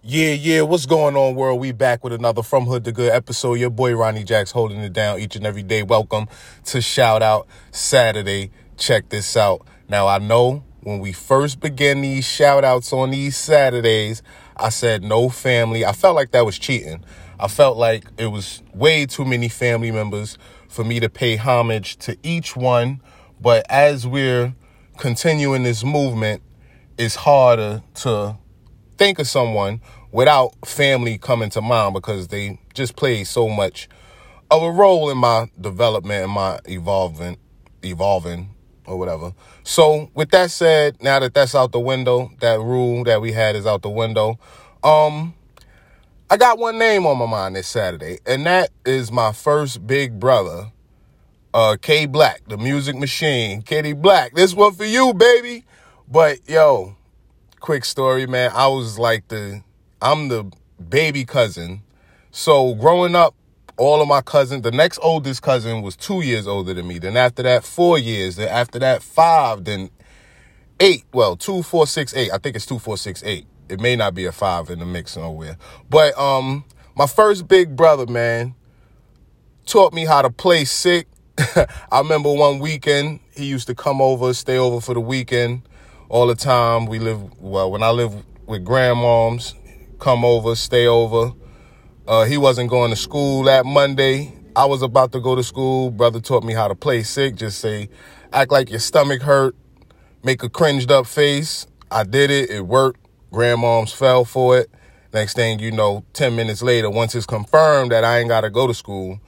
Yeah, yeah, what's going on, world? We back with another From Hood to Good episode. Your boy Ronnie Jacks holding it down each and every day. Welcome to Shout Out Saturday. Check this out. Now, I know when we first began these shout outs on these Saturdays, I said no family. I felt like that was cheating. I felt like it was way too many family members for me to pay homage to each one. But as we're continuing this movement, it's harder to think of someone without family coming to mind because they just play so much of a role in my development and my evolving evolving or whatever. So with that said, now that that's out the window, that rule that we had is out the window. Um I got one name on my mind this Saturday, and that is my first big brother, uh K Black, the music machine. Kitty Black. This one for you, baby. But yo, quick story, man. I was like the I'm the baby cousin. So growing up, all of my cousins, the next oldest cousin was two years older than me. Then after that, four years. Then after that, five. Then eight. Well, two, four, six, eight. I think it's two, four, six, eight. It may not be a five in the mix nowhere. But um, my first big brother, man, taught me how to play sick. I remember one weekend he used to come over, stay over for the weekend all the time. We live well when I live with grandmoms, come over, stay over. Uh, he wasn't going to school that Monday. I was about to go to school. Brother taught me how to play sick. Just say, act like your stomach hurt, make a cringed up face. I did it. It worked. Grandmoms fell for it. Next thing you know, 10 minutes later, once it's confirmed that I ain't got to go to school,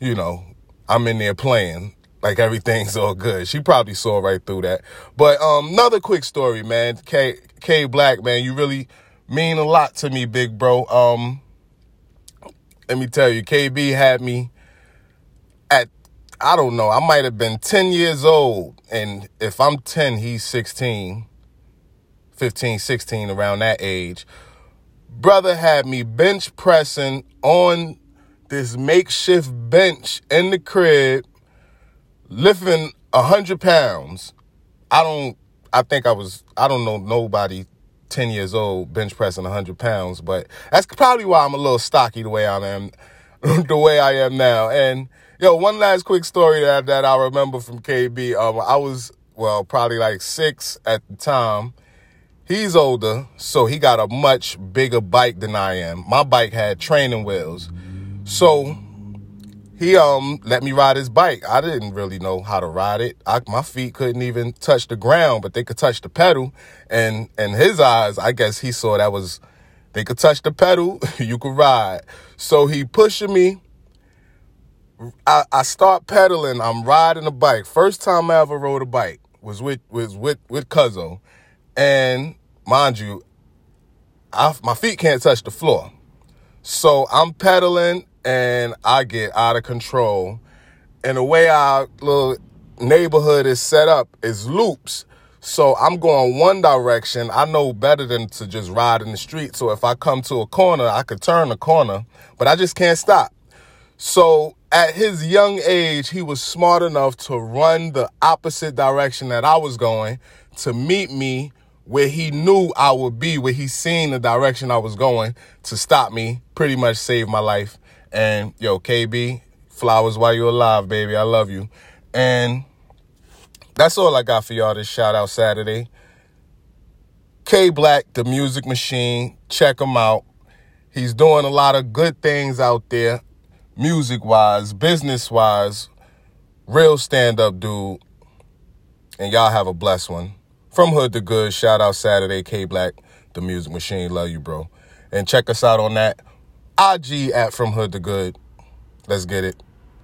you know, I'm in there playing like everything's all good. She probably saw right through that. But um, another quick story, man. K K Black, man, you really mean a lot to me, big bro. Um, let me tell you, KB had me at I don't know. I might have been 10 years old, and if I'm 10, he's 16, 15, 16, around that age. Brother had me bench pressing on this makeshift bench in the crib lifting a hundred pounds, I don't. I think I was. I don't know nobody ten years old bench pressing a hundred pounds, but that's probably why I'm a little stocky the way I am, the way I am now. And yo, one last quick story that that I remember from KB. Um, I was well probably like six at the time. He's older, so he got a much bigger bike than I am. My bike had training wheels, so he um let me ride his bike. I didn't really know how to ride it. I, my feet couldn't even touch the ground, but they could touch the pedal. And in his eyes, I guess he saw that was they could touch the pedal, you could ride. So he pushing me. I, I start pedaling. I'm riding a bike. First time I ever rode a bike was with was with with Cuzzo, and mind you, I, my feet can't touch the floor. So I'm pedaling and I get out of control. And the way our little neighborhood is set up is loops. So I'm going one direction. I know better than to just ride in the street. So if I come to a corner, I could turn the corner, but I just can't stop. So at his young age, he was smart enough to run the opposite direction that I was going to meet me where he knew I would be, where he seen the direction I was going to stop me, pretty much save my life. And yo, KB, flowers while you're alive, baby. I love you. And that's all I got for y'all this shout out Saturday. K Black, the music machine. Check him out. He's doing a lot of good things out there, music wise, business wise. Real stand up dude. And y'all have a blessed one. From Hood to Good, shout out Saturday, K Black, the music machine. Love you, bro. And check us out on that IG at From Hood to Good. Let's get it.